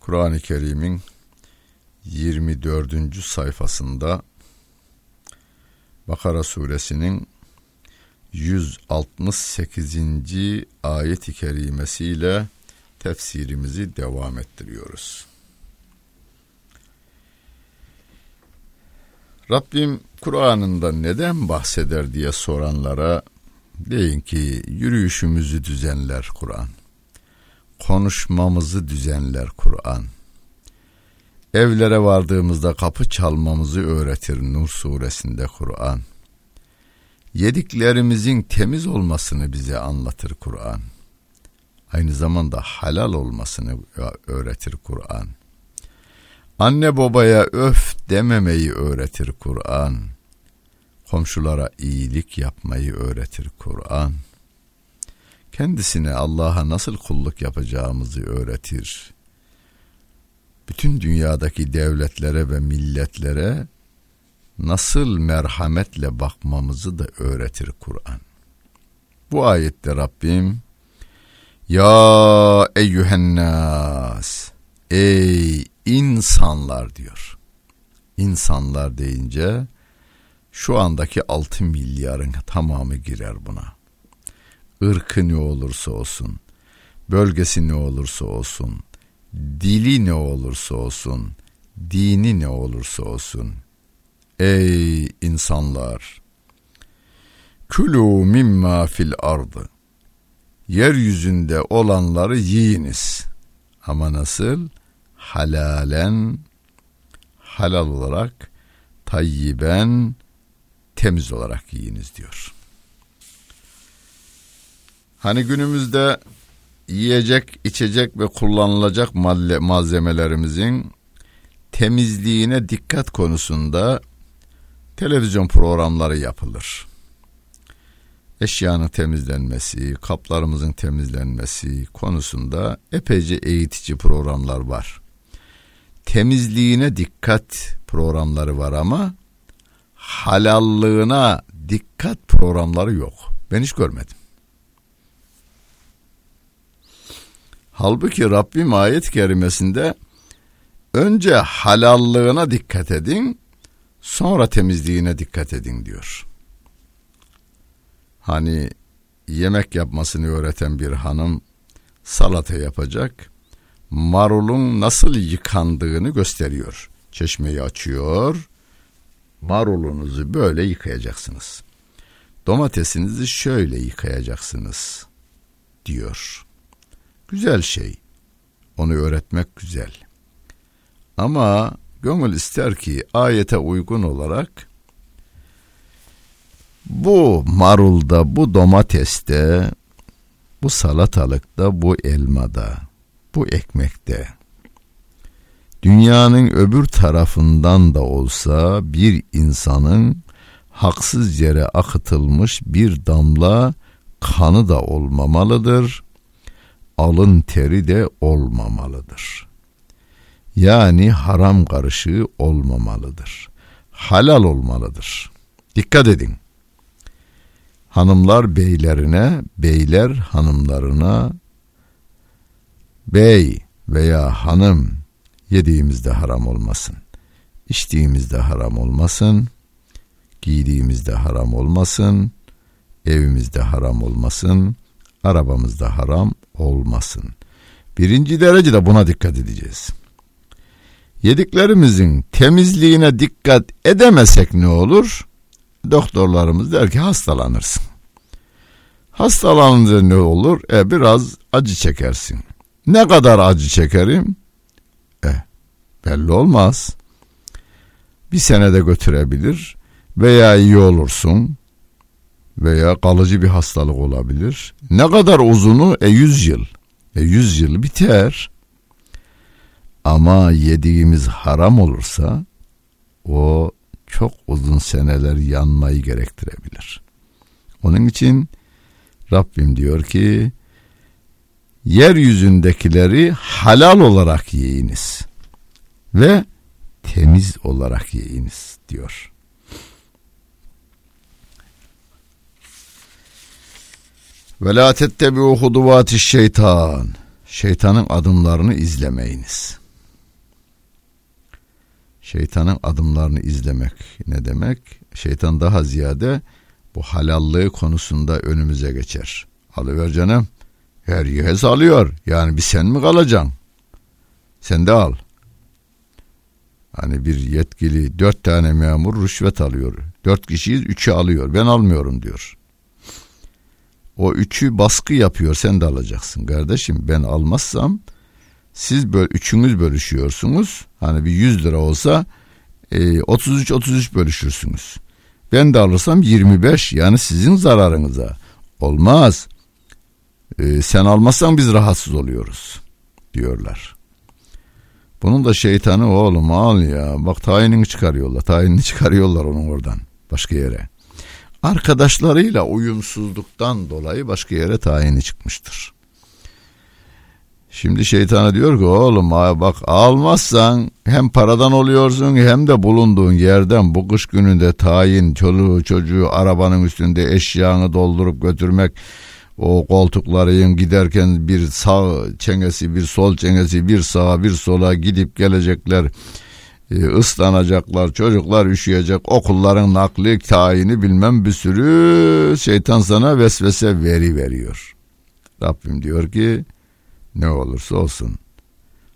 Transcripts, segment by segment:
Kur'an-ı Kerim'in 24. sayfasında Bakara suresinin 168. ayet-i kerimesiyle tefsirimizi devam ettiriyoruz. Rabbim Kur'an'ında neden bahseder diye soranlara deyin ki yürüyüşümüzü düzenler Kur'an konuşmamızı düzenler Kur'an. Evlere vardığımızda kapı çalmamızı öğretir Nur suresinde Kur'an. Yediklerimizin temiz olmasını bize anlatır Kur'an. Aynı zamanda halal olmasını öğretir Kur'an. Anne babaya öf dememeyi öğretir Kur'an. Komşulara iyilik yapmayı öğretir Kur'an kendisine Allah'a nasıl kulluk yapacağımızı öğretir. Bütün dünyadaki devletlere ve milletlere nasıl merhametle bakmamızı da öğretir Kur'an. Bu ayette Rabbim ya eyyühennas ey insanlar diyor. İnsanlar deyince şu andaki 6 milyarın tamamı girer buna ırkı ne olursa olsun, bölgesi ne olursa olsun, dili ne olursa olsun, dini ne olursa olsun. Ey insanlar! Külü mimma fil ardı. Yeryüzünde olanları yiyiniz. Ama nasıl? Halalen, halal olarak, tayyiben, temiz olarak yiyiniz diyor. Hani günümüzde yiyecek, içecek ve kullanılacak malzemelerimizin temizliğine dikkat konusunda televizyon programları yapılır. Eşyanın temizlenmesi, kaplarımızın temizlenmesi konusunda epeyce eğitici programlar var. Temizliğine dikkat programları var ama halallığına dikkat programları yok. Ben hiç görmedim. Halbuki Rabbim ayet kerimesinde önce halallığına dikkat edin, sonra temizliğine dikkat edin diyor. Hani yemek yapmasını öğreten bir hanım salata yapacak. Marulun nasıl yıkandığını gösteriyor. Çeşmeyi açıyor. Marulunuzu böyle yıkayacaksınız. Domatesinizi şöyle yıkayacaksınız diyor. Güzel şey. Onu öğretmek güzel. Ama gönül ister ki ayete uygun olarak bu marulda, bu domateste, bu salatalıkta, bu elmada, bu ekmekte dünyanın öbür tarafından da olsa bir insanın haksız yere akıtılmış bir damla kanı da olmamalıdır alın teri de olmamalıdır. Yani haram karışığı olmamalıdır. Halal olmalıdır. Dikkat edin. Hanımlar beylerine, beyler hanımlarına bey veya hanım yediğimizde haram olmasın. İçtiğimizde haram olmasın. Giydiğimizde haram olmasın. Evimizde haram olmasın. Arabamızda haram olmasın. Birinci derecede buna dikkat edeceğiz. Yediklerimizin temizliğine dikkat edemesek ne olur? Doktorlarımız der ki hastalanırsın. Hastalanınca ne olur? E biraz acı çekersin. Ne kadar acı çekerim? E belli olmaz. Bir senede götürebilir veya iyi olursun veya kalıcı bir hastalık olabilir. Ne kadar uzunu? E 100 yıl. E 100 yıl biter. Ama yediğimiz haram olursa o çok uzun seneler yanmayı gerektirebilir. Onun için Rabbim diyor ki yeryüzündekileri halal olarak yiyiniz ve temiz olarak yiyiniz diyor. Ve la tettebi'u huduvati şeytan. Şeytanın adımlarını izlemeyiniz. Şeytanın adımlarını izlemek ne demek? Şeytan daha ziyade bu halallığı konusunda önümüze geçer. Alıver canım. Her yez alıyor. Yani bir sen mi kalacaksın? Sen de al. Hani bir yetkili dört tane memur rüşvet alıyor. Dört kişiyiz üçü alıyor. Ben almıyorum diyor. O üçü baskı yapıyor sen de alacaksın kardeşim. Ben almazsam siz böyle üçünüz bölüşüyorsunuz. Hani bir yüz lira olsa e, 33 33 bölüşürsünüz. Ben de alırsam 25 yani sizin zararınıza. Olmaz. E, sen almazsan biz rahatsız oluyoruz diyorlar. Bunun da şeytanı oğlum al ya. Bak tayinini çıkarıyorlar. Tayinini çıkarıyorlar onun oradan başka yere. Arkadaşlarıyla uyumsuzluktan dolayı başka yere tayini çıkmıştır. Şimdi şeytana diyor ki oğlum bak almazsan hem paradan oluyorsun hem de bulunduğun yerden bu kış gününde tayin çoluğu çocuğu arabanın üstünde eşyanı doldurup götürmek o koltukların giderken bir sağ çengesi bir sol çengesi bir sağa bir sola gidip gelecekler ıslanacaklar çocuklar üşüyecek okulların nakli tayini bilmem bir sürü şeytan sana vesvese veri veriyor. Rabbim diyor ki ne olursa olsun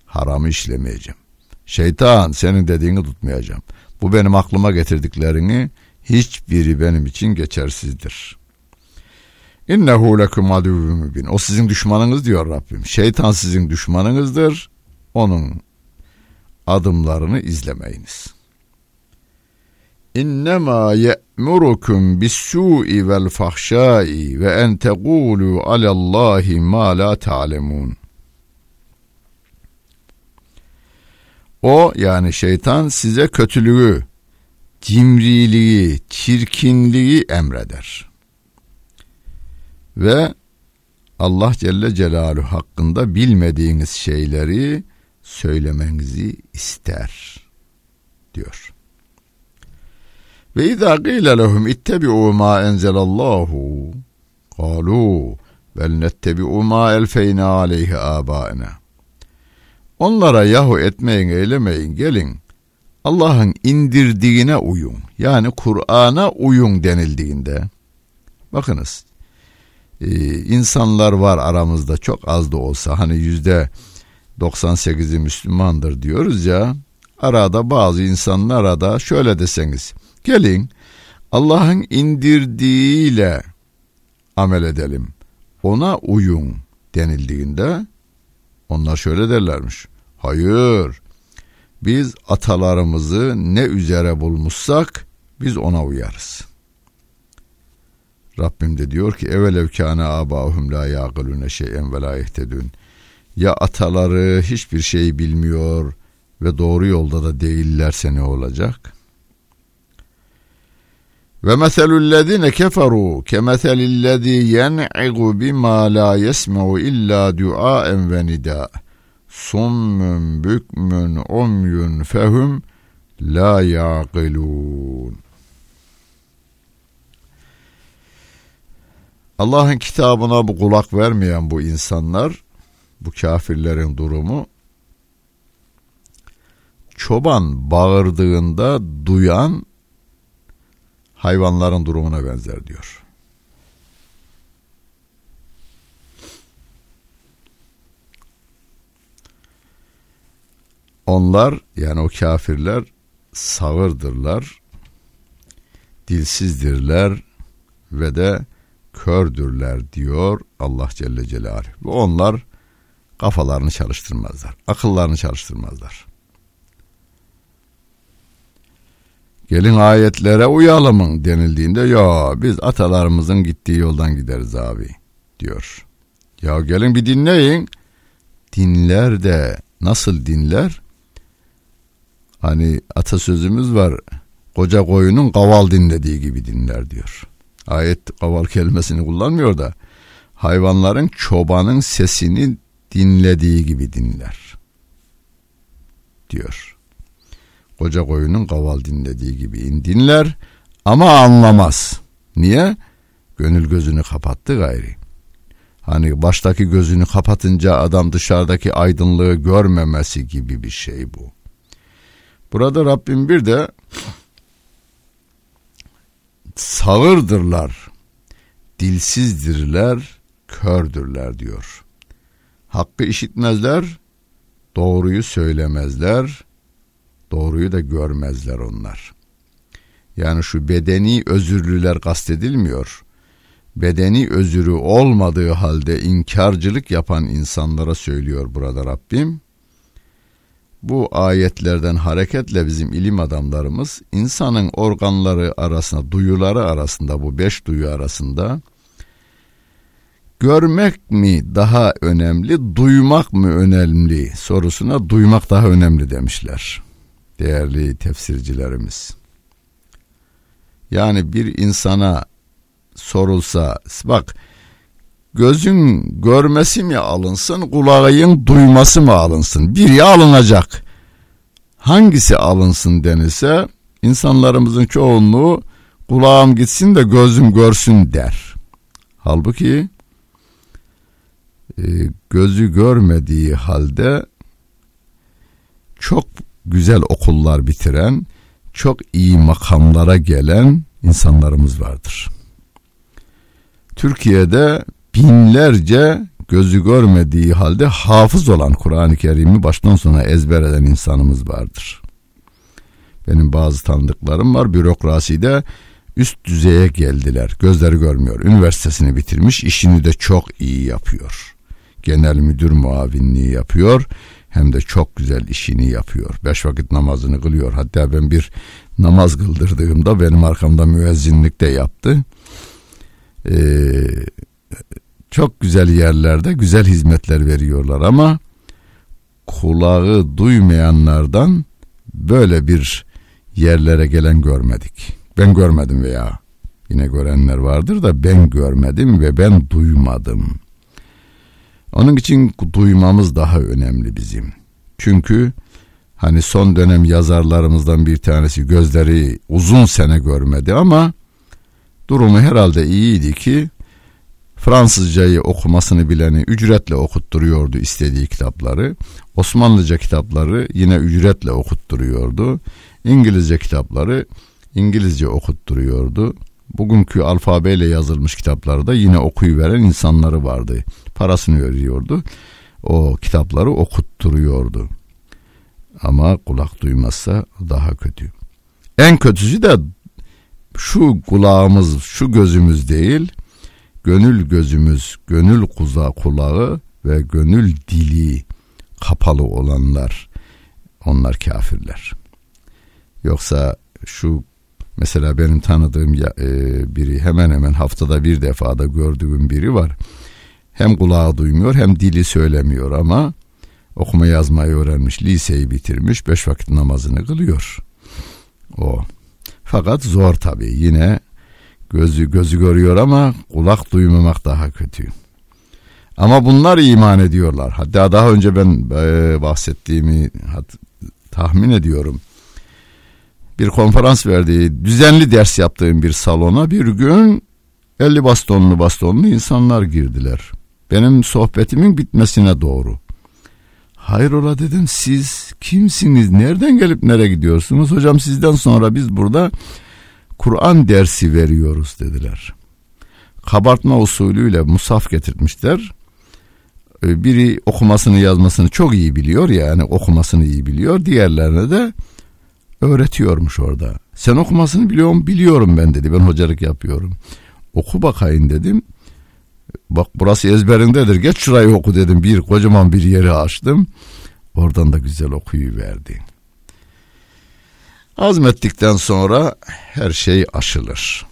haramı işlemeyeceğim. Şeytan senin dediğini tutmayacağım. Bu benim aklıma getirdiklerini hiçbiri benim için geçersizdir. İnnehu lekum aduvvun mübin. O sizin düşmanınız diyor Rabbim. Şeytan sizin düşmanınızdır. Onun adımlarını izlemeyiniz. İnnemâ ye'murukum bis-sû'i vel fahşâ'i ve en tegûlû alallâhi mâ lâ ta'lemûn. O yani şeytan size kötülüğü, cimriliği, çirkinliği emreder. Ve Allah Celle Celaluhu hakkında bilmediğiniz şeyleri söylemenizi ister diyor. Ve izâ gîle lehum ittebi'û mâ enzelallahu kâlû vel nettebi'û mâ elfeynâ aleyhi âbâina. Onlara yahu etmeyin eylemeyin gelin Allah'ın indirdiğine uyun. Yani Kur'an'a uyun denildiğinde bakınız e, insanlar var aramızda çok az da olsa hani yüzde 98'i Müslümandır diyoruz ya. Arada bazı insanlar da şöyle deseniz. Gelin Allah'ın indirdiğiyle amel edelim. Ona uyun denildiğinde onlar şöyle derlermiş. Hayır biz atalarımızı ne üzere bulmuşsak biz ona uyarız. Rabbim de diyor ki evvelev kâne âbâhum lâ yâgılûne şeyen ve lâ yehtedûn ya ataları hiçbir şey bilmiyor ve doğru yolda da değillerse ne olacak? Ve meselüllezine keferu kemeselillezî yen'igu bima la yesme'u illa duaen ve nida. Summun bükmün umyun fehum la yaqilun. Allah'ın kitabına bu kulak vermeyen bu insanlar bu kafirlerin durumu çoban bağırdığında duyan hayvanların durumuna benzer diyor. Onlar yani o kafirler sağırdırlar, dilsizdirler ve de kördürler diyor Allah Celle Celaluhu. Ve onlar kafalarını çalıştırmazlar. Akıllarını çalıştırmazlar. Gelin ayetlere uyalım denildiğinde ya biz atalarımızın gittiği yoldan gideriz abi diyor. Ya gelin bir dinleyin. Dinler de nasıl dinler? Hani atasözümüz var. Koca koyunun kaval dinlediği gibi dinler diyor. Ayet kaval kelimesini kullanmıyor da hayvanların çobanın sesini dinlediği gibi dinler diyor. Koca koyunun kaval dinlediği gibi dinler ama anlamaz. Niye? Gönül gözünü kapattı gayri. Hani baştaki gözünü kapatınca adam dışarıdaki aydınlığı görmemesi gibi bir şey bu. Burada Rabbim bir de sağırdırlar, dilsizdirler, kördürler diyor. Hakkı işitmezler, doğruyu söylemezler, doğruyu da görmezler onlar. Yani şu bedeni özürlüler kastedilmiyor. Bedeni özürü olmadığı halde inkarcılık yapan insanlara söylüyor burada Rabbim. Bu ayetlerden hareketle bizim ilim adamlarımız insanın organları arasında, duyuları arasında bu beş duyu arasında görmek mi daha önemli, duymak mı önemli sorusuna duymak daha önemli demişler değerli tefsircilerimiz. Yani bir insana sorulsa bak gözün görmesi mi alınsın kulağın duyması mı alınsın biri alınacak hangisi alınsın denilse insanlarımızın çoğunluğu kulağım gitsin de gözüm görsün der. Halbuki gözü görmediği halde çok güzel okullar bitiren, çok iyi makamlara gelen insanlarımız vardır. Türkiye'de binlerce gözü görmediği halde hafız olan Kur'an-ı Kerim'i baştan sona ezber eden insanımız vardır. Benim bazı tanıdıklarım var bürokraside üst düzeye geldiler. Gözleri görmüyor. Üniversitesini bitirmiş, işini de çok iyi yapıyor. Genel müdür muavinliği yapıyor hem de çok güzel işini yapıyor. Beş vakit namazını kılıyor. Hatta ben bir namaz kıldırdığımda benim arkamda müezzinlik de yaptı. Ee, çok güzel yerlerde güzel hizmetler veriyorlar ama kulağı duymayanlardan böyle bir yerlere gelen görmedik. Ben görmedim veya yine görenler vardır da ben görmedim ve ben duymadım. Onun için duymamız daha önemli bizim. Çünkü hani son dönem yazarlarımızdan bir tanesi gözleri uzun sene görmedi ama durumu herhalde iyiydi ki Fransızcayı okumasını bileni ücretle okutturuyordu istediği kitapları. Osmanlıca kitapları yine ücretle okutturuyordu. İngilizce kitapları İngilizce okutturuyordu. Bugünkü alfabeyle yazılmış kitapları da yine okuyuveren insanları vardı. Parasını veriyordu. O kitapları okutturuyordu. Ama kulak duymazsa daha kötü. En kötüsü de şu kulağımız, şu gözümüz değil, gönül gözümüz, gönül kuza kulağı ve gönül dili kapalı olanlar, onlar kafirler. Yoksa şu Mesela benim tanıdığım e, biri hemen hemen haftada bir defada gördüğüm biri var. Hem kulağı duymuyor hem dili söylemiyor ama okuma yazmayı öğrenmiş, liseyi bitirmiş, beş vakit namazını kılıyor. O. Fakat zor tabii. Yine gözü gözü görüyor ama kulak duymamak daha kötü. Ama bunlar iman ediyorlar. Hatta daha önce ben e, bahsettiğimi tahmin ediyorum bir konferans verdiği, düzenli ders yaptığım bir salona bir gün 50 bastonlu bastonlu insanlar girdiler. Benim sohbetimin bitmesine doğru. Hayrola dedim siz kimsiniz? Nereden gelip nereye gidiyorsunuz? Hocam sizden sonra biz burada Kur'an dersi veriyoruz dediler. Kabartma usulüyle musaf getirmişler. Ee, biri okumasını yazmasını çok iyi biliyor yani okumasını iyi biliyor. Diğerlerine de öğretiyormuş orada. Sen okumasını biliyor musun? Biliyorum ben dedi. Ben hocalık yapıyorum. Oku bakayım dedim. Bak burası ezberindedir. Geç şurayı oku dedim. Bir kocaman bir yeri açtım. Oradan da güzel okuyu verdi. Azmettikten sonra her şey aşılır.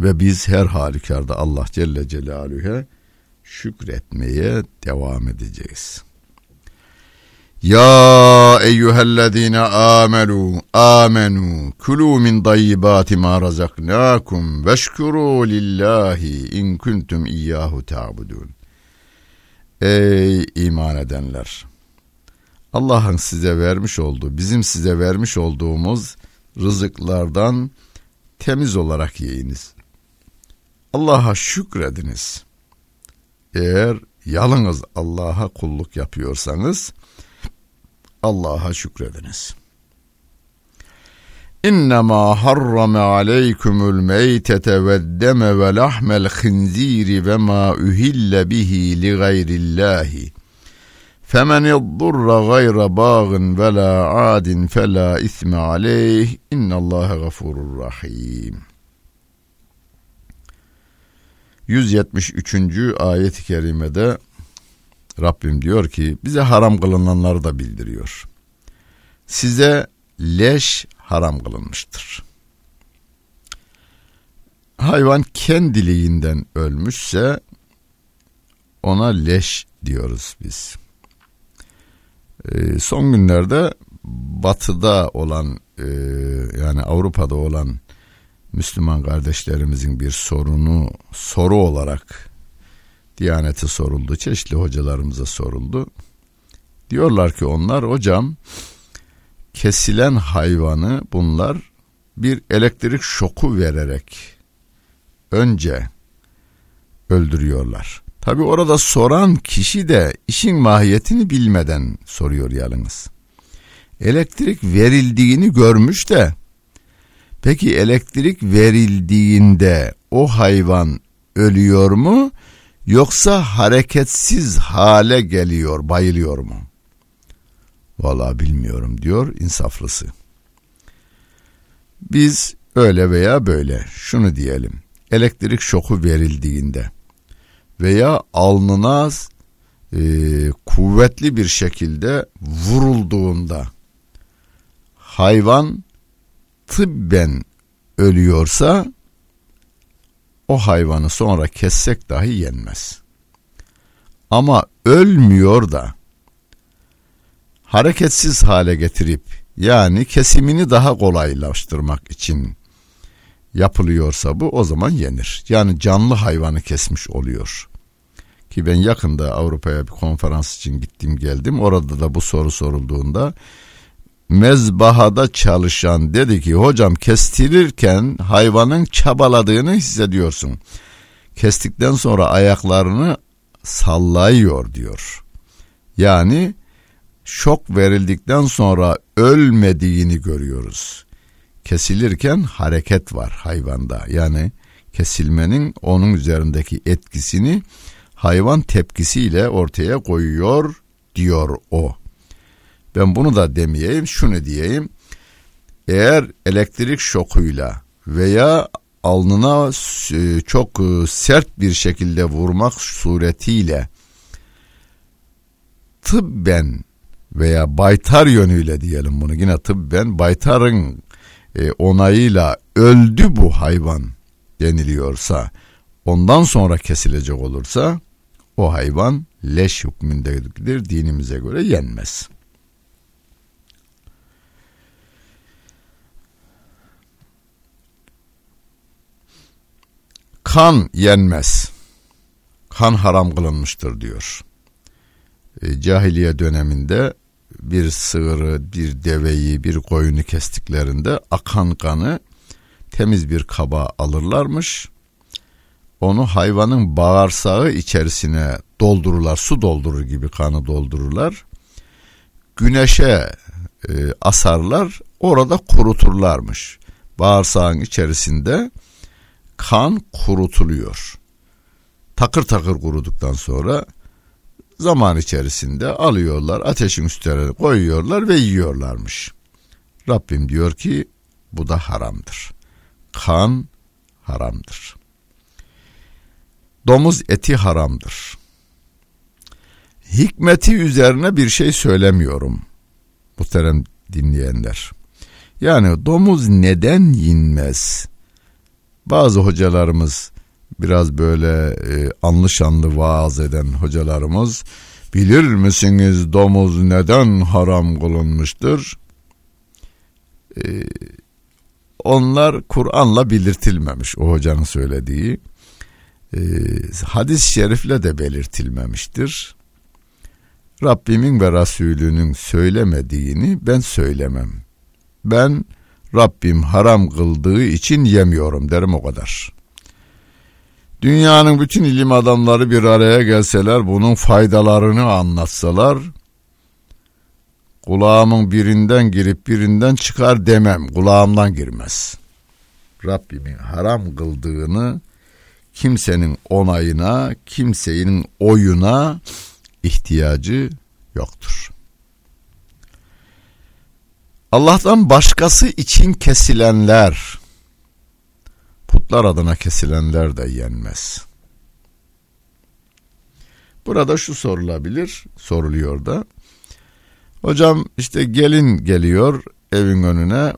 Ve biz her halükarda Allah Celle Celaluhu'ya şükretmeye devam edeceğiz. Ya eyyühellezine amelu amenu kulu min dayyibati ma razaknakum veşkuru lillahi in kuntum iyyahu ta'budun. Ey iman edenler! Allah'ın size vermiş olduğu, bizim size vermiş olduğumuz rızıklardan temiz olarak yiyiniz. Allah'a şükrediniz. Eğer yalnız Allah'a kulluk yapıyorsanız Allah'a şükrediniz. İnnemâ harrame aleykümül meytete ve deme ve lahmel khinziri ve ma uhille bihi li gayrillâhi. فَمَنِ اضْضُرَّ غَيْرَ بَاغٍ وَلَا عَادٍ فَلَا اِثْمَ عَلَيْهِ اِنَّ اللّٰهَ غَفُورٌ رَحِيمٌ 173. ayet-i kerimede Rabbim diyor ki bize haram kılınanları da bildiriyor. Size leş haram kılınmıştır. Hayvan kendiliğinden ölmüşse ona leş diyoruz biz. Ee, son günlerde batıda olan e, yani Avrupa'da olan Müslüman kardeşlerimizin bir sorunu soru olarak Diyanete soruldu, çeşitli hocalarımıza soruldu. Diyorlar ki onlar hocam kesilen hayvanı bunlar bir elektrik şoku vererek önce öldürüyorlar. Tabi orada soran kişi de işin mahiyetini bilmeden soruyor yalnız. Elektrik verildiğini görmüş de peki elektrik verildiğinde o hayvan ölüyor mu yoksa hareketsiz hale geliyor, bayılıyor mu? Valla bilmiyorum diyor insaflısı. Biz öyle veya böyle şunu diyelim. Elektrik şoku verildiğinde veya alnına e, kuvvetli bir şekilde vurulduğunda hayvan tıbben ölüyorsa o hayvanı sonra kessek dahi yenmez. Ama ölmüyor da hareketsiz hale getirip yani kesimini daha kolaylaştırmak için yapılıyorsa bu o zaman yenir. Yani canlı hayvanı kesmiş oluyor. Ki ben yakında Avrupa'ya bir konferans için gittim geldim. Orada da bu soru sorulduğunda mezbahada çalışan dedi ki hocam kestirirken hayvanın çabaladığını hissediyorsun. Kestikten sonra ayaklarını sallayıyor diyor. Yani şok verildikten sonra ölmediğini görüyoruz. Kesilirken hareket var hayvanda. Yani kesilmenin onun üzerindeki etkisini hayvan tepkisiyle ortaya koyuyor diyor o. Ben bunu da demeyeyim, şunu diyeyim. Eğer elektrik şokuyla veya alnına e, çok e, sert bir şekilde vurmak suretiyle tıbben veya baytar yönüyle diyelim bunu yine tıbben baytarın e, onayıyla öldü bu hayvan deniliyorsa ondan sonra kesilecek olursa o hayvan leş hükmündedir dinimize göre yenmez. Kan yenmez. Kan haram kılınmıştır diyor. E, cahiliye döneminde bir sığırı, bir deveyi, bir koyunu kestiklerinde akan kanı temiz bir kaba alırlarmış. Onu hayvanın bağırsağı içerisine doldururlar, su doldurur gibi kanı doldururlar. Güneşe e, asarlar, orada kuruturlarmış. Bağırsağın içerisinde kan kurutuluyor. Takır takır kuruduktan sonra zaman içerisinde alıyorlar ateşin üstüne koyuyorlar ve yiyorlarmış. Rabbim diyor ki bu da haramdır. Kan haramdır. Domuz eti haramdır. Hikmeti üzerine bir şey söylemiyorum. Muhterem dinleyenler. Yani domuz neden yinmez? Bazı hocalarımız biraz böyle e, anlı şanlı vaaz eden hocalarımız Bilir misiniz domuz neden haram kılınmıştır? Ee, onlar Kur'an'la belirtilmemiş o hocanın söylediği. Ee, hadis-i şerifle de belirtilmemiştir. Rabbimin ve Resulünün söylemediğini ben söylemem. Ben Rabbim haram kıldığı için yemiyorum derim o kadar. Dünyanın bütün ilim adamları bir araya gelseler bunun faydalarını anlatsalar kulağımın birinden girip birinden çıkar demem. Kulağımdan girmez. Rabbimin haram kıldığını kimsenin onayına, kimsenin oyuna ihtiyacı yoktur. Allah'tan başkası için kesilenler, putlar adına kesilenler de yenmez. Burada şu sorulabilir, soruluyor da. Hocam işte gelin geliyor evin önüne,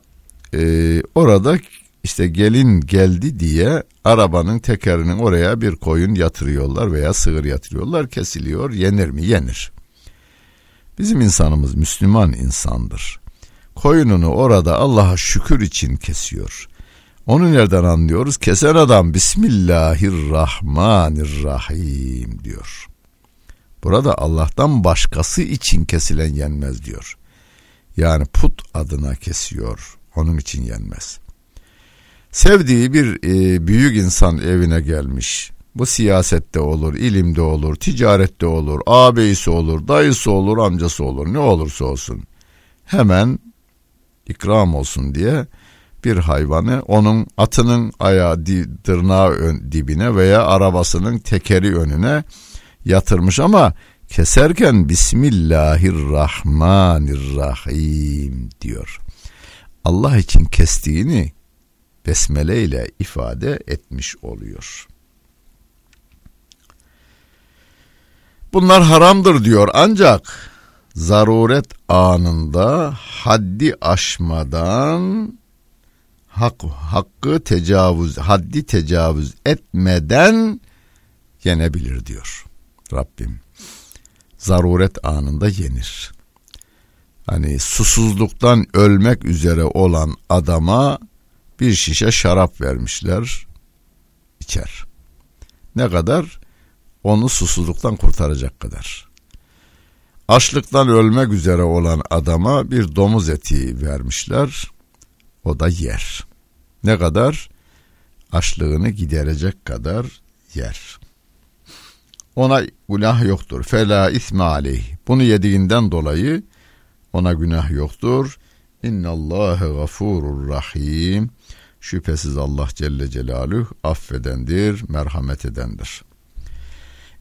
e, orada işte gelin geldi diye arabanın tekerinin oraya bir koyun yatırıyorlar veya sığır yatırıyorlar kesiliyor yenir mi yenir. Bizim insanımız Müslüman insandır. Koyununu orada Allah'a şükür için kesiyor. Onu nereden anlıyoruz? Kesen adam Bismillahirrahmanirrahim diyor. Burada Allah'tan başkası için kesilen yenmez diyor. Yani put adına kesiyor. Onun için yenmez. Sevdiği bir e, büyük insan evine gelmiş. Bu siyasette olur, ilimde olur, ticarette olur, ağabeyisi olur, dayısı olur, amcası olur, ne olursa olsun. Hemen ikram olsun diye bir hayvanı onun atının ayağı tırnağı ön, dibine veya arabasının tekeri önüne yatırmış ama keserken Bismillahirrahmanirrahim diyor. Allah için kestiğini besmele ile ifade etmiş oluyor. Bunlar haramdır diyor ancak zaruret anında haddi aşmadan hak, hakkı tecavüz, haddi tecavüz etmeden yenebilir diyor Rabbim. Zaruret anında yenir. Hani susuzluktan ölmek üzere olan adama bir şişe şarap vermişler içer. Ne kadar? Onu susuzluktan kurtaracak kadar. Açlıktan ölmek üzere olan adama bir domuz eti vermişler. O da yer. Ne kadar? Açlığını giderecek kadar yer. Ona günah yoktur. Fela isme. Bunu yediğinden dolayı ona günah yoktur. İnnallâhe gafurur rahim. Şüphesiz Allah Celle Celaluhu affedendir, merhamet edendir.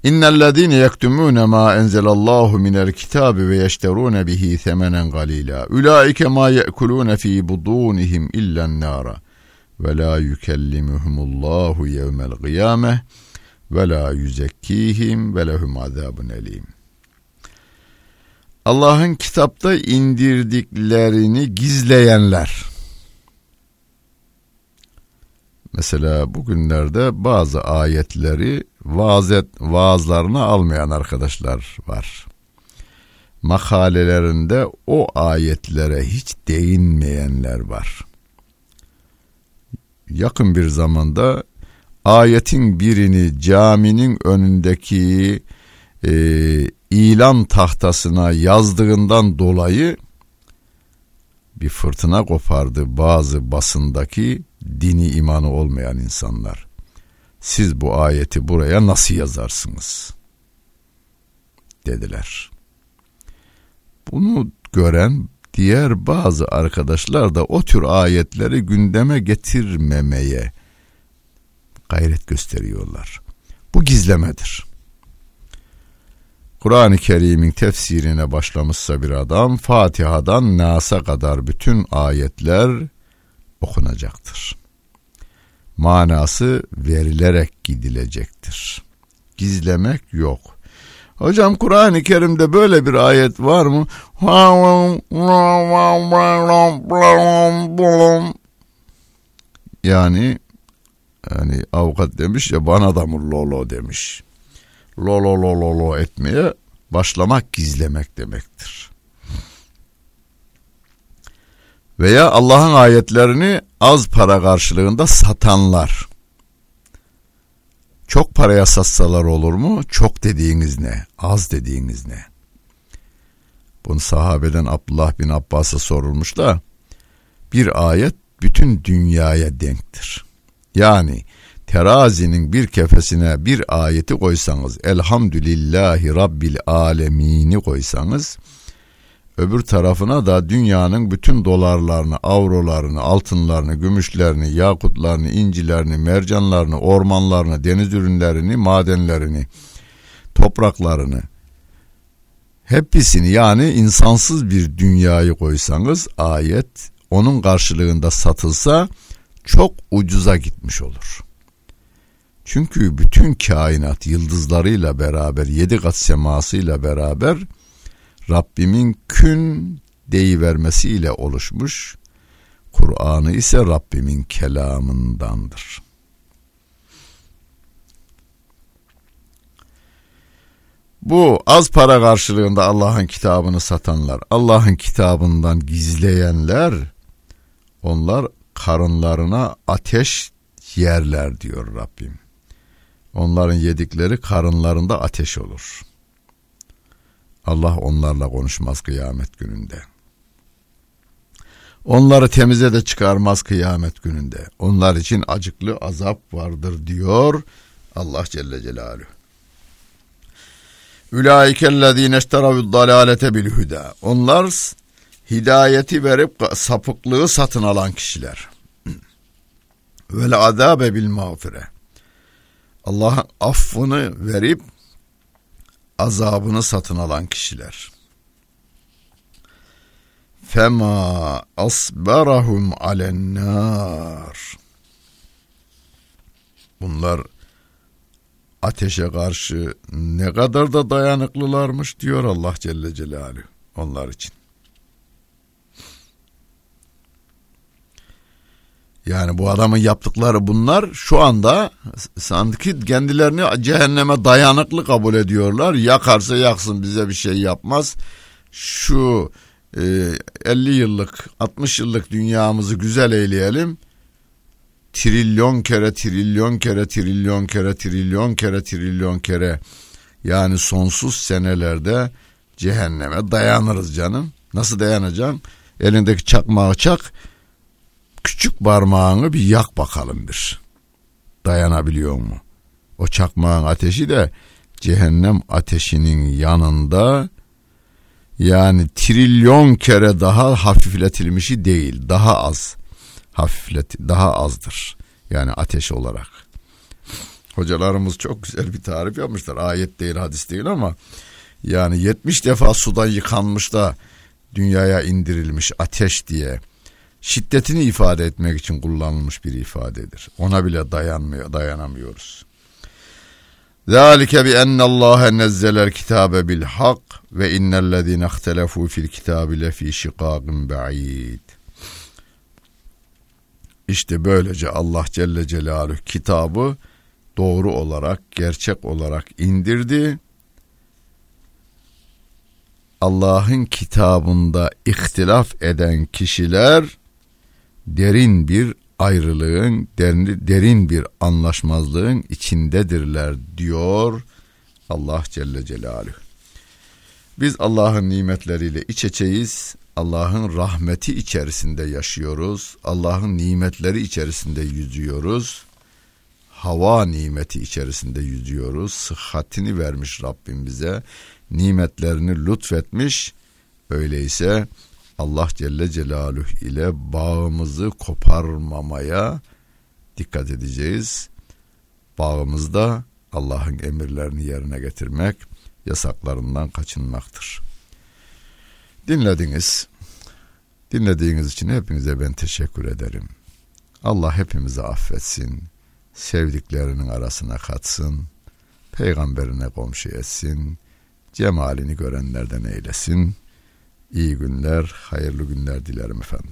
İnnellezîne yektumûne mâ enzelallahu minel kitâbi ve yeşterûne bihi semenen galîlâ. Ulaike mâ ye'kulûne fî budûnihim illen nâra. Ve lâ yükellimuhumullahu yevmel kıyâmeh ve lâ yüzekkîhim ve lehum azâbun elîm. Allah'ın kitapta indirdiklerini gizleyenler. Mesela bugünlerde bazı ayetleri vaazet, vaazlarına almayan arkadaşlar var. Makalelerinde o ayetlere hiç değinmeyenler var. Yakın bir zamanda ayetin birini caminin önündeki e, ilan tahtasına yazdığından dolayı bir fırtına kopardı bazı basındaki dini imanı olmayan insanlar. Siz bu ayeti buraya nasıl yazarsınız? dediler. Bunu gören diğer bazı arkadaşlar da o tür ayetleri gündeme getirmemeye gayret gösteriyorlar. Bu gizlemedir. Kur'an-ı Kerim'in tefsirine başlamışsa bir adam Fatiha'dan Nas'a kadar bütün ayetler okunacaktır. Manası verilerek gidilecektir. Gizlemek yok. Hocam Kur'an-ı Kerim'de böyle bir ayet var mı? Yani yani avukat demiş ya bana da mı lolo demiş. Lolo lolo lolo etmeye başlamak gizlemek demektir. Veya Allah'ın ayetlerini az para karşılığında satanlar. Çok paraya satsalar olur mu? Çok dediğiniz ne? Az dediğiniz ne? Bunu sahabeden Abdullah bin Abbas'a sorulmuş da bir ayet bütün dünyaya denktir. Yani terazinin bir kefesine bir ayeti koysanız elhamdülillahi rabbil alemini koysanız öbür tarafına da dünyanın bütün dolarlarını, avrolarını, altınlarını, gümüşlerini, yakutlarını, incilerini, mercanlarını, ormanlarını, deniz ürünlerini, madenlerini, topraklarını hepsini yani insansız bir dünyayı koysanız ayet onun karşılığında satılsa çok ucuza gitmiş olur. Çünkü bütün kainat yıldızlarıyla beraber, yedi kat semasıyla beraber Rabbimin kün deyivermesiyle oluşmuş. Kur'an'ı ise Rabbimin kelamındandır. Bu az para karşılığında Allah'ın kitabını satanlar, Allah'ın kitabından gizleyenler, onlar karınlarına ateş yerler diyor Rabbim. Onların yedikleri karınlarında ateş olur. Allah onlarla konuşmaz kıyamet gününde. Onları temize de çıkarmaz kıyamet gününde. Onlar için acıklı azap vardır diyor Allah Celle Celaluhu. Ülaikellezine işteravu dalalete bil huda. Onlar hidayeti verip sapıklığı satın alan kişiler. Vel azabe bil mağfire. Allah'ın affını verip azabını satın alan kişiler. Fema asbarahum alennar. Bunlar ateşe karşı ne kadar da dayanıklılarmış diyor Allah Celle Celaluhu onlar için. Yani bu adamın yaptıkları bunlar şu anda sanki kendilerini cehenneme dayanıklı kabul ediyorlar. Yakarsa yaksın bize bir şey yapmaz. Şu e, 50 yıllık 60 yıllık dünyamızı güzel eyleyelim. Trilyon kere trilyon kere trilyon kere trilyon kere trilyon kere yani sonsuz senelerde cehenneme dayanırız canım. Nasıl dayanacaksın? Elindeki çakmağı çak küçük parmağını bir yak bakalım bir. Dayanabiliyor mu? O çakmağın ateşi de cehennem ateşinin yanında yani trilyon kere daha hafifletilmişi değil, daha az hafiflet, daha azdır. Yani ateş olarak. Hocalarımız çok güzel bir tarif yapmışlar. Ayet değil, hadis değil ama yani 70 defa sudan yıkanmış da dünyaya indirilmiş ateş diye şiddetini ifade etmek için kullanılmış bir ifadedir. Ona bile dayanmıyor, dayanamıyoruz. Zalike bi enne Allah nezzelel kitabe bil hak ve innellezine ihtelefu fil kitabi lefi şikagin ba'id. İşte böylece Allah Celle Celaluhu kitabı doğru olarak, gerçek olarak indirdi. Allah'ın kitabında ihtilaf eden kişiler derin bir ayrılığın, derin, derin bir anlaşmazlığın içindedirler diyor Allah Celle Celaluhu. Biz Allah'ın nimetleriyle iç içeyiz. Allah'ın rahmeti içerisinde yaşıyoruz. Allah'ın nimetleri içerisinde yüzüyoruz. Hava nimeti içerisinde yüzüyoruz. Sıhhatini vermiş Rabbim bize. Nimetlerini lütfetmiş. Öyleyse Allah Celle Celaluhu ile bağımızı koparmamaya dikkat edeceğiz. Bağımızda Allah'ın emirlerini yerine getirmek, yasaklarından kaçınmaktır. Dinlediniz. Dinlediğiniz için hepinize ben teşekkür ederim. Allah hepimizi affetsin. Sevdiklerinin arasına katsın. Peygamberine komşu etsin. Cemalini görenlerden eylesin. İyi günler, hayırlı günler dilerim efendim.